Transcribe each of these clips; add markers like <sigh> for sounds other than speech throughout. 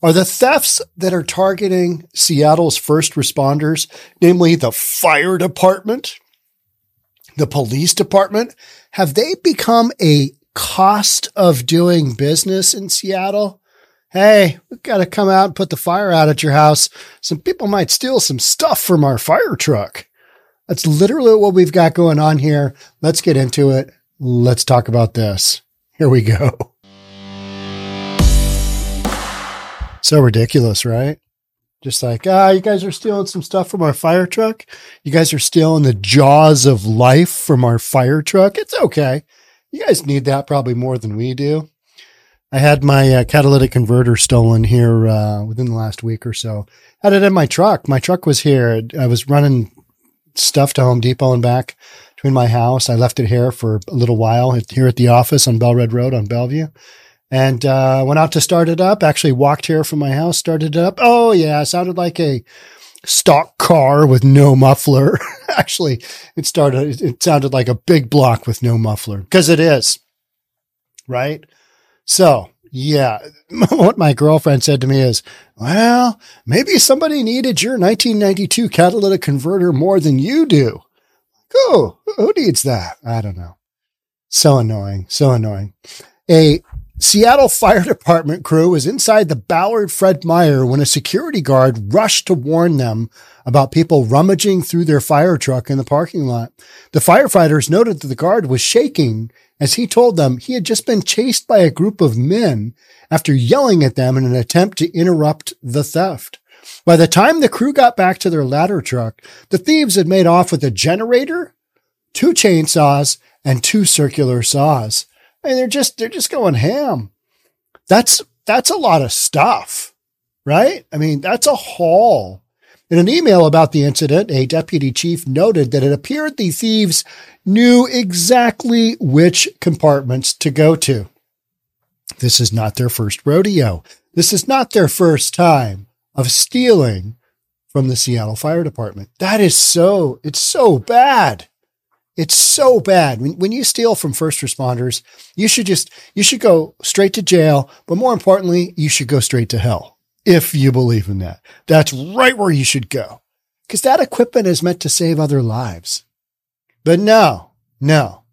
Are the thefts that are targeting Seattle's first responders, namely the fire department, the police department, have they become a cost of doing business in Seattle? Hey, we've got to come out and put the fire out at your house. Some people might steal some stuff from our fire truck. That's literally what we've got going on here. Let's get into it. Let's talk about this. Here we go. So ridiculous, right? Just like, ah, you guys are stealing some stuff from our fire truck. You guys are stealing the jaws of life from our fire truck. It's okay. You guys need that probably more than we do. I had my uh, catalytic converter stolen here uh, within the last week or so. Had it in my truck. My truck was here. I was running stuff to Home Depot and back between my house. I left it here for a little while here at the office on Bel-Red Road on Bellevue and uh, went out to start it up. Actually, walked here from my house, started it up. Oh yeah, sounded like a stock car with no muffler. <laughs> Actually, it started. It sounded like a big block with no muffler because it is, right? So yeah, <laughs> what my girlfriend said to me is, well, maybe somebody needed your 1992 catalytic converter more than you do. Oh, who needs that? I don't know. So annoying. So annoying. A Seattle Fire Department crew was inside the Ballard Fred Meyer when a security guard rushed to warn them about people rummaging through their fire truck in the parking lot. The firefighters noted that the guard was shaking as he told them he had just been chased by a group of men after yelling at them in an attempt to interrupt the theft. By the time the crew got back to their ladder truck, the thieves had made off with a generator, two chainsaws, and two circular saws. Mean, they're just they're just going ham. That's that's a lot of stuff, right? I mean, that's a haul. In an email about the incident, a deputy chief noted that it appeared the thieves knew exactly which compartments to go to. This is not their first rodeo. This is not their first time of stealing from the Seattle Fire Department. That is so, it's so bad. It's so bad. When, when you steal from first responders, you should just, you should go straight to jail. But more importantly, you should go straight to hell if you believe in that. That's right where you should go because that equipment is meant to save other lives. But no, no.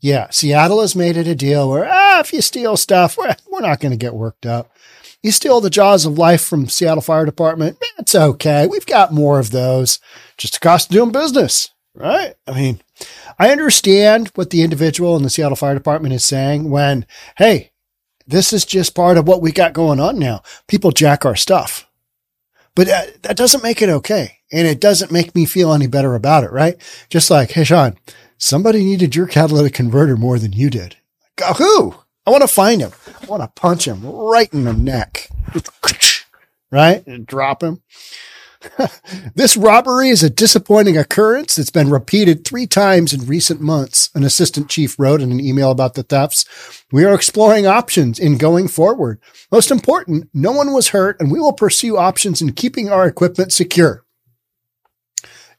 Yeah, Seattle has made it a deal where, ah, if you steal stuff, we're, we're not going to get worked up. You steal the jaws of life from Seattle Fire Department, it's okay. We've got more of those. Just the cost of doing business, right? I mean, I understand what the individual in the Seattle Fire Department is saying when, hey, this is just part of what we got going on now. People jack our stuff. But that, that doesn't make it okay. And it doesn't make me feel any better about it, right? Just like, hey, Sean, somebody needed your catalytic converter more than you did. Go, who? I want to find him. I want to punch him right in the neck. <laughs> Right? And drop him. <laughs> this robbery is a disappointing occurrence that's been repeated three times in recent months, an assistant chief wrote in an email about the thefts. We are exploring options in going forward. Most important, no one was hurt and we will pursue options in keeping our equipment secure.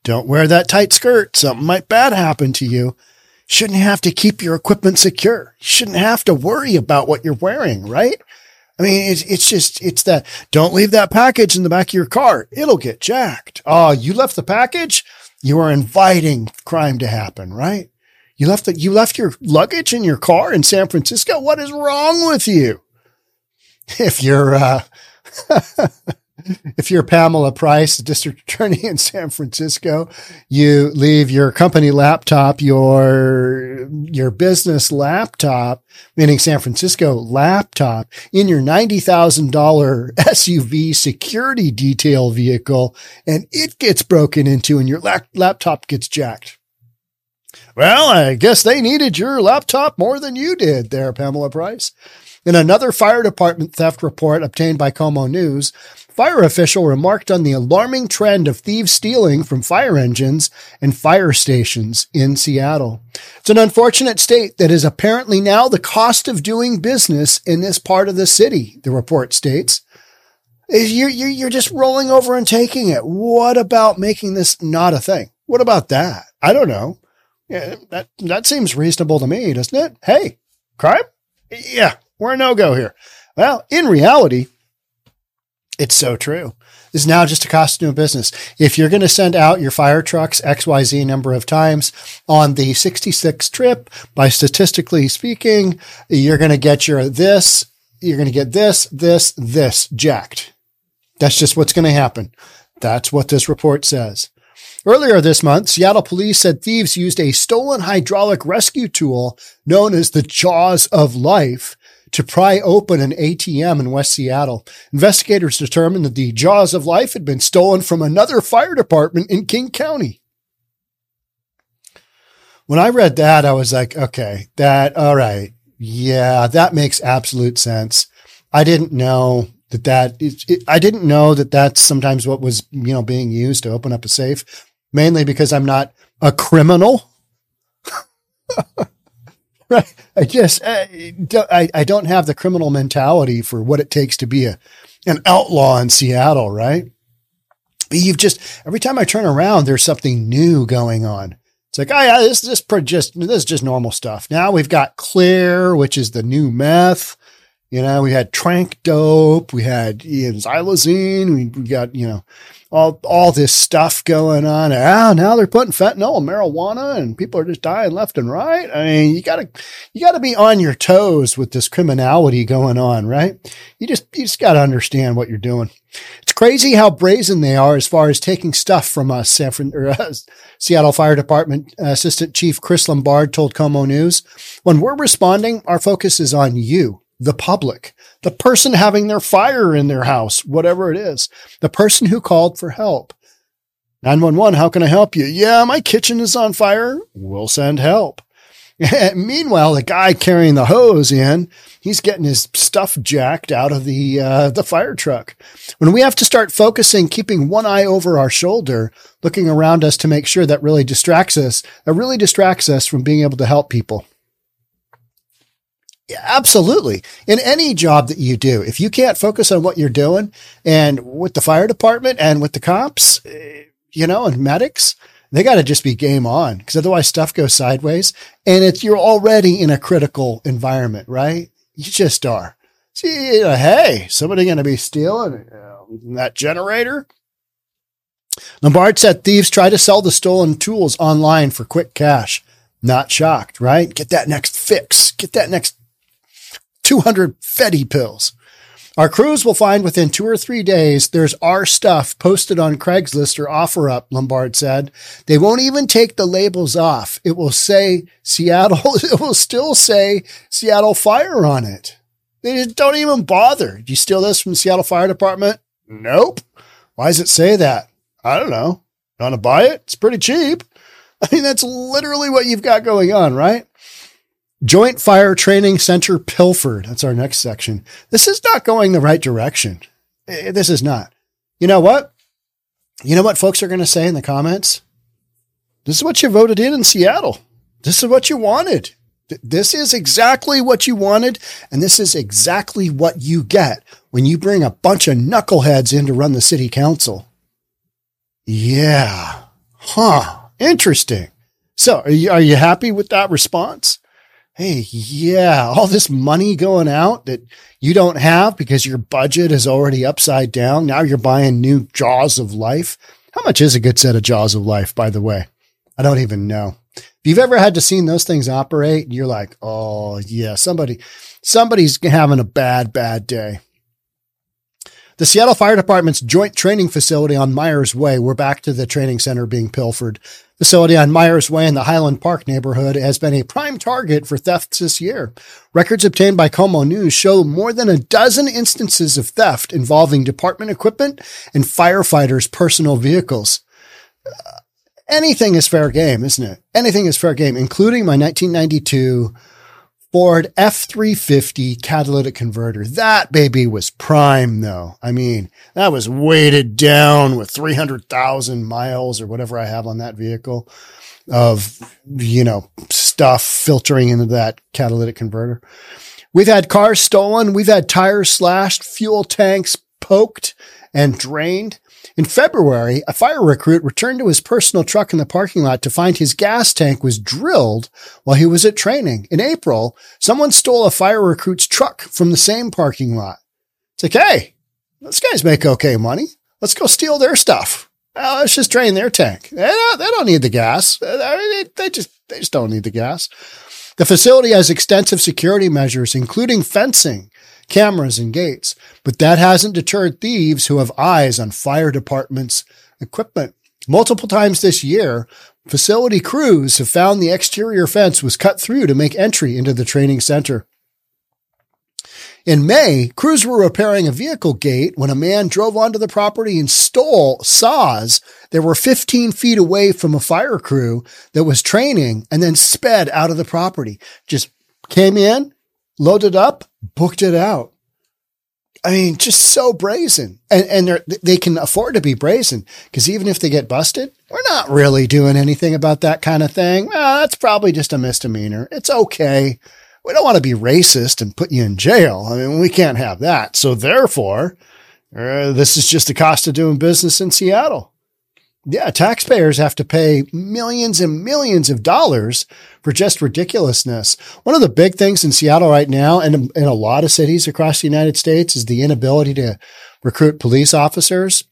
Don't wear that tight skirt. Something might bad happen to you. Shouldn't have to keep your equipment secure. Shouldn't have to worry about what you're wearing, right? I mean, it's, it's just, it's that don't leave that package in the back of your car. It'll get jacked. Oh, you left the package. You are inviting crime to happen, right? You left the, you left your luggage in your car in San Francisco. What is wrong with you? If you're, uh, <laughs> if you're Pamela Price, the district <laughs> attorney in San Francisco, you leave your company laptop, your, your business laptop, meaning San Francisco laptop in your $90,000 SUV security detail vehicle and it gets broken into and your lap- laptop gets jacked. Well, I guess they needed your laptop more than you did there, Pamela Price. In another fire department theft report obtained by KOMO News, fire official remarked on the alarming trend of thieves stealing from fire engines and fire stations in Seattle. It's an unfortunate state that is apparently now the cost of doing business in this part of the city, the report states. You're, you're, just rolling over and taking it. What about making this not a thing? What about that? I don't know. Yeah, that, that seems reasonable to me, doesn't it? Hey, crime? Yeah, we're a no go here. Well, in reality, It's so true. This is now just a cost of doing business. If you're going to send out your fire trucks XYZ number of times on the 66 trip, by statistically speaking, you're going to get your this, you're going to get this, this, this jacked. That's just what's going to happen. That's what this report says. Earlier this month, Seattle police said thieves used a stolen hydraulic rescue tool known as the Jaws of Life to pry open an ATM in West Seattle. Investigators determined that the Jaws of Life had been stolen from another fire department in King County. When I read that, I was like, okay, that, all right. Yeah, that makes absolute sense. I didn't know that that, it, it, I didn't know that that's sometimes what was, you know, being used to open up a safe, mainly because I'm not a criminal. <laughs> <laughs> right. I just, uh, I, I don't have the criminal mentality for what it takes to be a, an outlaw in Seattle, right? You've just, every time I turn around, there's something new going on. It's like, oh yeah, this, this, just, this is just normal stuff. Now we've got clear, which is the new meth. You know, we had tranq dope, we had you xylazine, we, we got, you know, all all this stuff going on. Ah, now they're putting fentanyl and marijuana, and people are just dying left and right. I mean, you gotta you gotta be on your toes with this criminality going on, right? You just you just gotta understand what you're doing. It's crazy how brazen they are as far as taking stuff from us. San Fran, or, uh, Seattle Fire Department Assistant Chief Chris Lombard told KOMO News, "When we're responding, our focus is on you." The public, the person having their fire in their house, whatever it is, the person who called for help. 911, how can I help you? Yeah, my kitchen is on fire. We'll send help. <laughs> Meanwhile, the guy carrying the hose in, he's getting his stuff jacked out of the uh, the fire truck. When we have to start focusing, keeping one eye over our shoulder, looking around us to make sure that really distracts us, that really distracts us from being able to help people. Absolutely. In any job that you do, if you can't focus on what you're doing and with the fire department and with the cops, eh, you know, and medics, they got to just be game on because otherwise stuff goes sideways and it's, you're already in a critical environment, right? You just are. See, hey, somebody going to be stealing uh, that generator? Lombard said thieves try to sell the stolen tools online for quick cash. Not shocked, right? Get that next fix. Get that next 200 Fetty pills. Our crews will find within two or three days there's our stuff posted on Craigslist or OfferUp, Lombard said. They won't even take the labels off. It will say Seattle, <laughs> it will still say Seattle Fire on it. They don't even bother. Do you steal this from Seattle Fire Department? Nope. Why does it say that? I don't know. You want to buy it? It's pretty cheap. <laughs> I mean, that's literally what you've got going on, right? Joint Fire Training Center pilfered. That's our next section. This is not going the right direction. Eh, this is not. You know what? You know what folks are going to say in the comments? This is what you voted in in Seattle. This is what you wanted. This is exactly what you wanted. And this is exactly what you get when you bring a bunch of knuckleheads in to run the city council. Yeah. Huh. Interesting. So are you, are you happy with that response? Hey, yeah, all this money going out that you don't have because your budget is already upside down. Now you're buying new jaws of life. How much is a good set of jaws of life, by the way? I don't even know. If you've ever had to seen those things operate, you're like, oh yeah, somebody, somebody's having a bad, bad day. The Seattle Fire Department's joint training facility on Myers Way, we're back to the training center being pilfered. Facility on Myers Way in the Highland Park neighborhood has been a prime target for thefts this year. Records obtained by KOMO News show more than a dozen instances of theft involving department equipment and firefighters' personal vehicles. Uh, anything is fair game, isn't it? Anything is fair game, including my 1992 Ford F350 catalytic converter. That baby was prime though. I mean, that was weighted down with 300,000 miles or whatever I have on that vehicle of, you know, stuff filtering into that catalytic converter. We've had cars stolen. We've had tires slashed, fuel tanks poked and drained. In February, a fire recruit returned to his personal truck in the parking lot to find his gas tank was drilled while he was at training. In April, someone stole a fire recruit's truck from the same parking lot. It's like, hey, Those guys make okay money. Let's go steal their stuff. Let's just drain their tank. They don't, they don't need the gas. They, they just they just don't need the gas. The facility has extensive security measures, including fencing, cameras, and gates, but that hasn't deterred thieves who have eyes on fire department's equipment. Multiple times this year, facility crews have found the exterior fence was cut through to make entry into the training center. In May, crews were repairing a vehicle gate when a man drove onto the property and stole saws that were 15 feet away from a fire crew that was training and then sped out of the property. Just came in, loaded up, booked it out. I mean, just so brazen. And, and they they can afford to be brazen because even if they get busted, we're not really doing anything about that kind of thing. Well, that's probably just a misdemeanor. It's okay we don't want to be racist and put you in jail. I mean, we can't have that. So therefore, uh, this is just the cost of doing business in Seattle. Yeah, taxpayers have to pay millions and millions of dollars for just ridiculousness. One of the big things in Seattle right now and in a lot of cities across the United States is the inability to recruit police officers.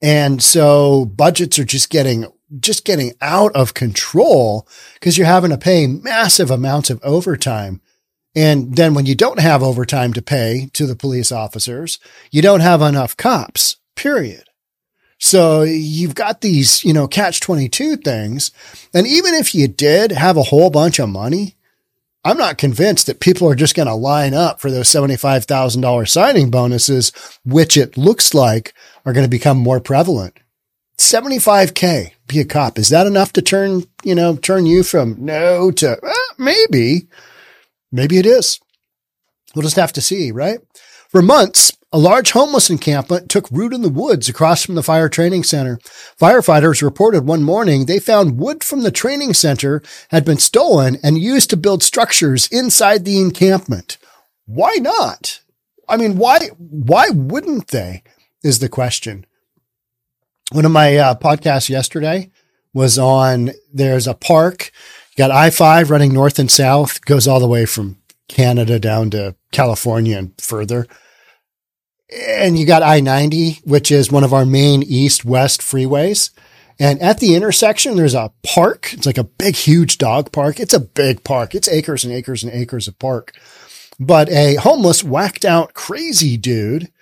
And so budgets are just getting just getting out of control because you're having to pay massive amounts of overtime. And then when you don't have overtime to pay to the police officers, you don't have enough cops, period. So you've got these, you know, catch 22 things. And even if you did have a whole bunch of money, I'm not convinced that people are just going to line up for those $75,000 signing bonuses, which it looks like are going to become more prevalent. 75K, be a cop. Is that enough to turn, you know, turn you from no to eh, maybe? Maybe it is. We'll just have to see, right? For months, a large homeless encampment took root in the woods across from the fire training center. Firefighters reported one morning they found wood from the training center had been stolen and used to build structures inside the encampment. Why not? I mean, why, why wouldn't they is the question one of my uh, podcasts yesterday was on there's a park, got I 5 running north and south, goes all the way from Canada down to California and further. And you got I 90, which is one of our main east west freeways. And at the intersection, there's a park. It's like a big, huge dog park. It's a big park. It's acres and acres and acres of park. But a homeless, whacked out, crazy dude,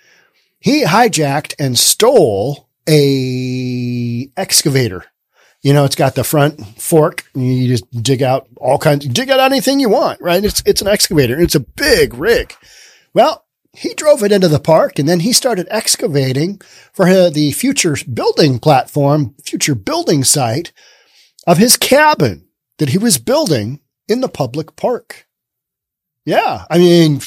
he hijacked and stole a excavator. You know, it's got the front fork. You just dig out all kinds, dig out anything you want, right? It's, it's an excavator. It's a big rig. Well, he drove it into the park and then he started excavating for the future building platform, future building site of his cabin that he was building in the public park. Yeah. I mean,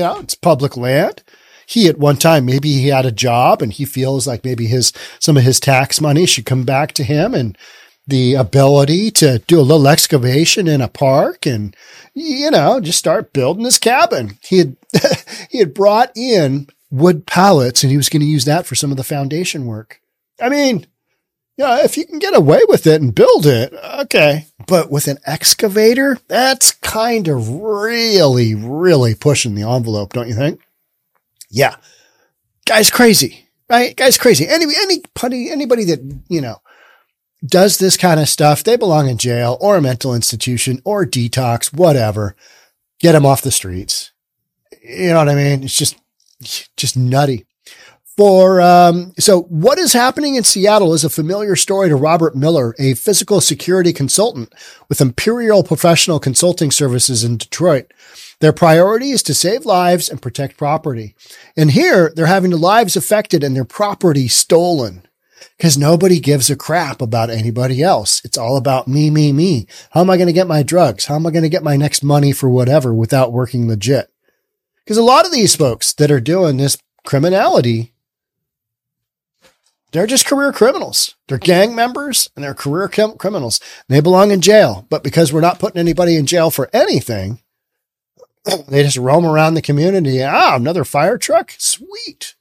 know, it's public land he at one time maybe he had a job and he feels like maybe his some of his tax money should come back to him and the ability to do a little excavation in a park and you know just start building his cabin he had <laughs> he had brought in wood pallets and he was going to use that for some of the foundation work i mean yeah, if you can get away with it and build it, okay. But with an excavator, that's kind of really, really pushing the envelope, don't you think? Yeah. Guy's crazy, right? Guy's crazy. Any, anybody, anybody that, you know, does this kind of stuff, they belong in jail or a mental institution or detox, whatever. Get them off the streets. You know what I mean? It's just, just nutty. For, um, so what is happening in Seattle is a familiar story to Robert Miller, a physical security consultant with Imperial Professional Consulting Services in Detroit. Their priority is to save lives and protect property. And here they're having their lives affected and their property stolen because nobody gives a crap about anybody else. It's all about me, me, me. How am I going to get my drugs? How am I going to get my next money for whatever without working legit? Because a lot of these folks that are doing this criminality, they're just career criminals. They're gang members and they're career criminals. They belong in jail. But because we're not putting anybody in jail for anything, they just roam around the community. Ah, another fire truck? Sweet.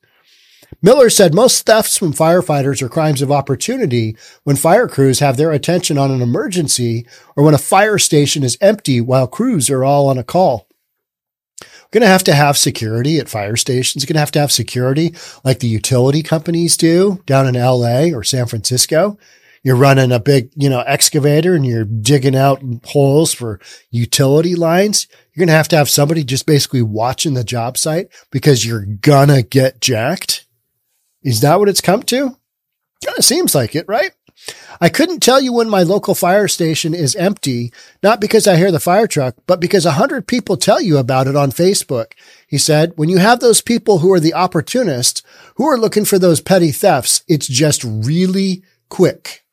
Miller said most thefts from firefighters are crimes of opportunity when fire crews have their attention on an emergency or when a fire station is empty while crews are all on a call. We're going to have to have security at fire stations. We're going to have to have security like the utility companies do down in LA or San Francisco. You're running a big, you know, excavator and you're digging out holes for utility lines. You're going to have to have somebody just basically watching the job site because you're gonna get jacked. Is that what it's come to? Kind of seems like it, right? I couldn't tell you when my local fire station is empty, not because I hear the fire truck, but because a hundred people tell you about it on Facebook. He said, when you have those people who are the opportunists, who are looking for those petty thefts, it's just really quick.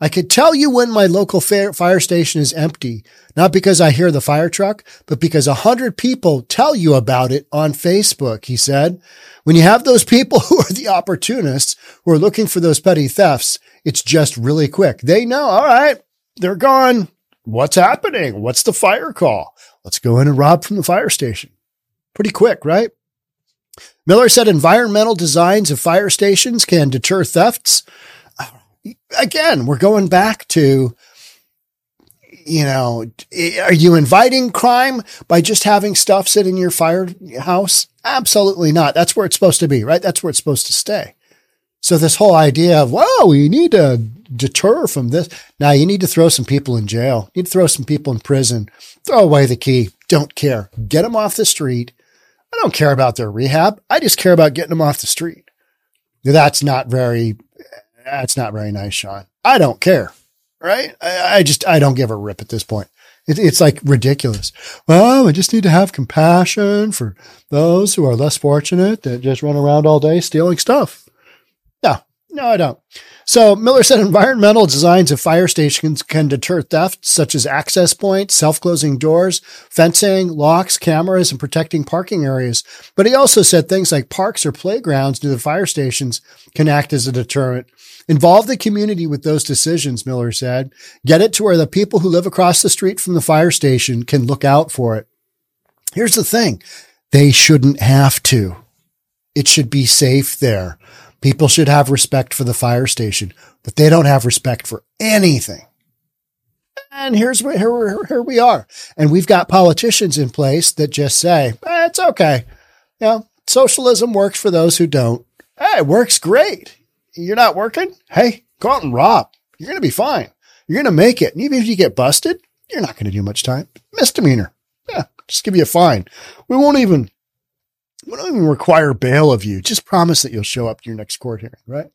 I could tell you when my local fire station is empty, not because I hear the fire truck, but because a hundred people tell you about it on Facebook, he said. When you have those people <laughs> who are the opportunists who are looking for those petty thefts, it's just really quick. They know, all right, they're gone. What's happening? What's the fire call? Let's go in and rob from the fire station. Pretty quick, right? Miller said environmental designs of fire stations can deter thefts again, we're going back to, you know, eh, are you inviting crime by just having stuff sit in your firehouse? Absolutely not. That's where it's supposed to be, right? That's where it's supposed to stay. So this whole idea of, well, we need to deter from this. Now you need to throw some people in jail. You need to throw some people in prison. Throw away the key. Don't care. Get them off the street. I don't care about their rehab. I just care about getting them off the street. That's not very that's not very nice, Sean. I don't care. Right. I, I just, I don't give a rip at this point. It, it's like ridiculous. Well, we just need to have compassion for those who are less fortunate that just run around all day stealing stuff. No, I don't. So Miller said environmental designs of fire stations can deter theft, such as access points, self-closing doors, fencing, locks, cameras, and protecting parking areas. But he also said things like parks or playgrounds near the fire stations can act as a deterrent. Involve the community with those decisions, Miller said. Get it to where the people who live across the street from the fire station can look out for it. Here's the thing. They shouldn't have to. It should be safe there. People should have respect for the fire station, but they don't have respect for anything. And here's where here, here we are. And we've got politicians in place that just say, eh, it's okay. You know, socialism works for those who don't. Hey, it works great you're not working, hey, go out and rob. You're going to be fine. You're going to make it. And even if you get busted, you're not going to do much time. Misdemeanor. Yeah, just give you a fine. We won't even, we don't even require bail of you. Just promise that you'll show up to your next court hearing, right?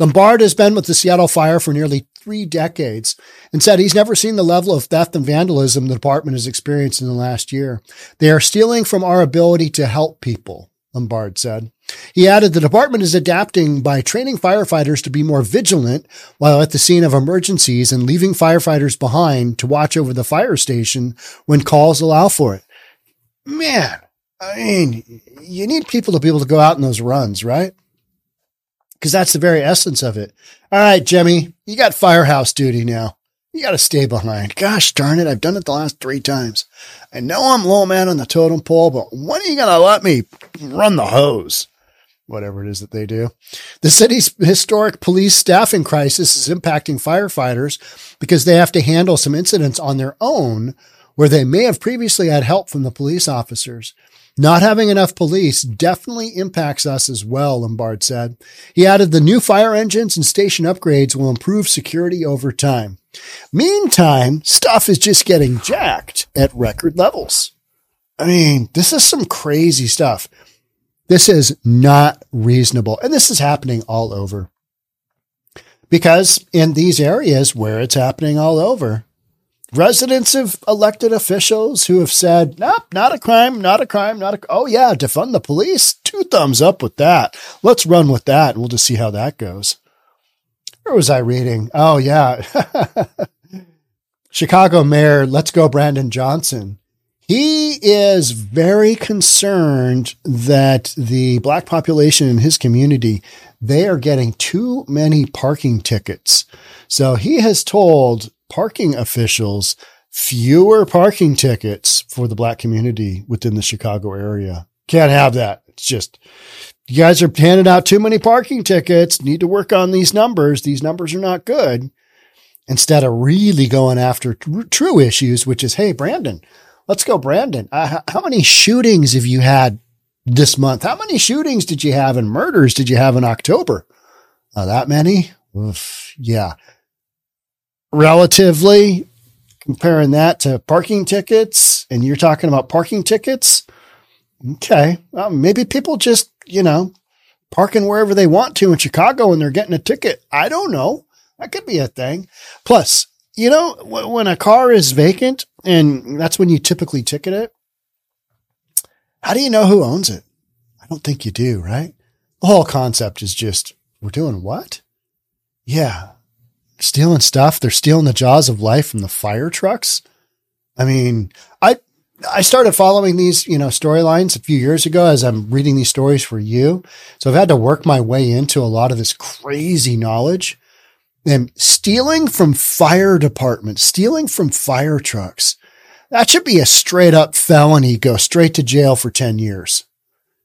Lombard has been with the Seattle Fire for nearly three decades and said he's never seen the level of theft and vandalism the department has experienced in the last year. They are stealing from our ability to help people, Lombard said. He added the department is adapting by training firefighters to be more vigilant while at the scene of emergencies and leaving firefighters behind to watch over the fire station when calls allow for it. Man, I mean, you need people to be able to go out in those runs, right? Because that's the very essence of it. All right, Jimmy, you got firehouse duty now. You got to stay behind. Gosh darn it. I've done it the last three times. I know I'm low man on the totem pole, but when are you going to let me run the hose? whatever it is that they do. The city's historic police staffing crisis is impacting firefighters because they have to handle some incidents on their own where they may have previously had help from the police officers. Not having enough police definitely impacts us as well, Lombard said. He added the new fire engines and station upgrades will improve security over time. Meantime, stuff is just getting jacked at record levels. I mean, this is some crazy stuff. This is not reasonable. And this is happening all over. Because in these areas where it's happening all over, residents of elected officials who have said, nope, not a crime, not a crime, not a, oh yeah, defund the police. Two thumbs up with that. Let's run with that. And we'll just see how that goes. Where was I reading? Oh yeah. <laughs> Chicago Mayor, let's go Brandon Johnson he is very concerned that the black population in his community, they are getting too many parking tickets. So he has told parking officials fewer parking tickets for the black community within the Chicago area. Can't have that. It's just, you guys are handing out too many parking tickets. Need to work on these numbers. These numbers are not good. Instead of really going after true issues, which is, Hey, Brandon, Let's go, Brandon. Uh, how many shootings have you had this month? How many shootings did you have and murders did you have in October? Uh, that many? Oof, yeah. Relatively, comparing that to parking tickets, and you're talking about parking tickets. Okay. Well, maybe people just, you know, parking wherever they want to in Chicago and they're getting a ticket. I don't know. That could be a thing. Plus, you know, when a car is vacant and that's when you typically ticket it, how do you know who owns it? I don't think you do, right? The whole concept is just, we're doing what? Yeah. Stealing stuff. They're stealing the jaws of life from the fire trucks. I mean, I, I started following these, you know, storylines a few years ago as I'm reading these stories for you. So I've had to work my way into a lot of this crazy knowledge and stealing from fire departments, stealing from fire trucks. That should be a straight up felony. Go straight to jail for 10 years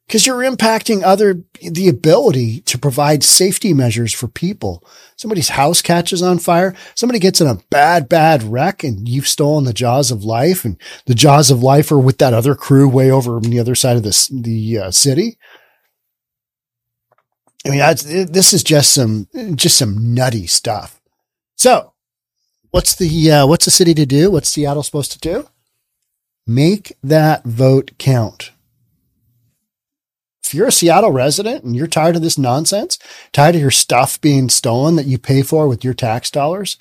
because you're impacting other, the ability to provide safety measures for people. Somebody's house catches on fire. Somebody gets in a bad, bad wreck and you've stolen the jaws of life and the jaws of life are with that other crew way over on the other side of this, the uh, city. I mean, this is just some, just some nutty stuff. So what's the, uh, what's the city to do? What's Seattle supposed to do? Make that vote count if you're a Seattle resident and you're tired of this nonsense, tired of your stuff being stolen that you pay for with your tax dollars,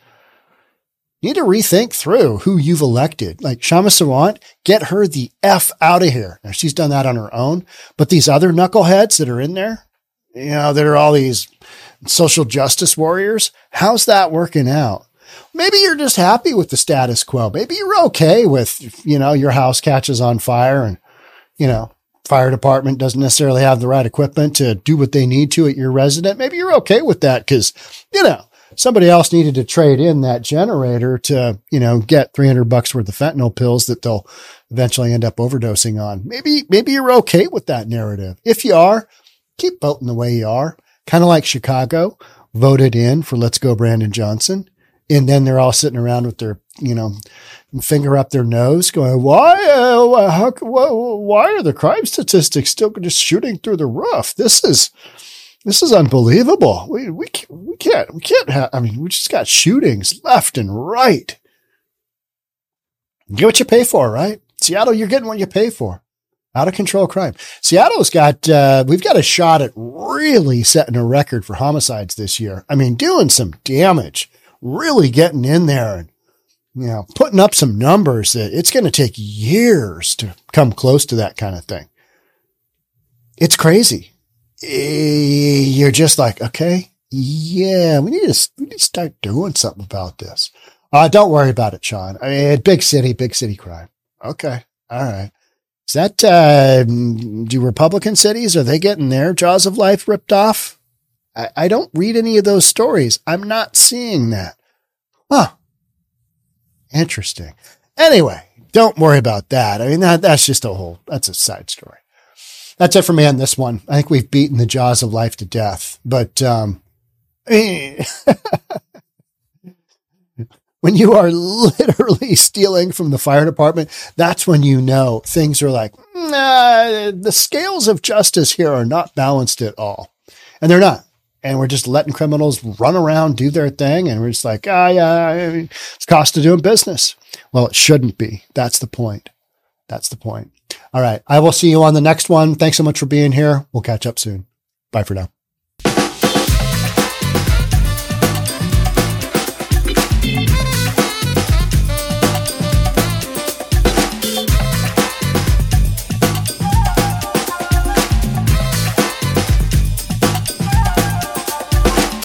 you need to rethink through who you've elected. Like Kshama Sawant, get her the F out of here. Now she's done that on her own, but these other knuckleheads that are in there, you know, that are all these social justice warriors, how's that working out? Maybe you're just happy with the status quo. Maybe you're okay with, you know, your house catches on fire and, you know, fire department doesn't necessarily have the right equipment to do what they need to at your resident, maybe you're okay with that because, you know, somebody else needed to trade in that generator to, you know, get 300 bucks worth of fentanyl pills that they'll eventually end up overdosing on. Maybe, maybe you're okay with that narrative. If you are, keep voting the way you are. Kind of like Chicago voted in for Let's Go Brandon Johnson. And then they're all sitting around with their, you know, finger up their nose, going, "Why? Uh, how? Why are the crime statistics still just shooting through the roof? This is." This is unbelievable. We, we, we can't, we can't have, I mean, we just got shootings left and right. get what you pay for, right? Seattle, you're getting what you pay for. Out of control crime. Seattle's got, uh, we've got a shot at really setting a record for homicides this year. I mean, doing some damage, really getting in there and you know, putting up some numbers that it's going to take years to come close to that kind of thing. It's crazy. Eh, you're just like, okay, yeah, we need to, we need to start doing something about this. Uh, don't worry about it, Sean. I mean, big city, big city crime. Okay. All right. Is that, uh, do Republican cities, are they getting their jaws of life ripped off? I, I don't read any of those stories. I'm not seeing that. Huh. Interesting. Anyway, don't worry about that. I mean, that, that's just a whole, that's a side story. That's it for me on this one. I think we've beaten the jaws of life to death, but, um, <laughs> when you are literally stealing from the fire department, that's when you know things are like, nah, the scales of justice here are not balanced at all. And they're not and we're just letting criminals run around, do their thing. And we're just like, ah, yeah, it's cost of doing business. Well, it shouldn't be. That's the point. That's the point. All right. I will see you on the next one. Thanks so much for being here. We'll catch up soon. Bye for now.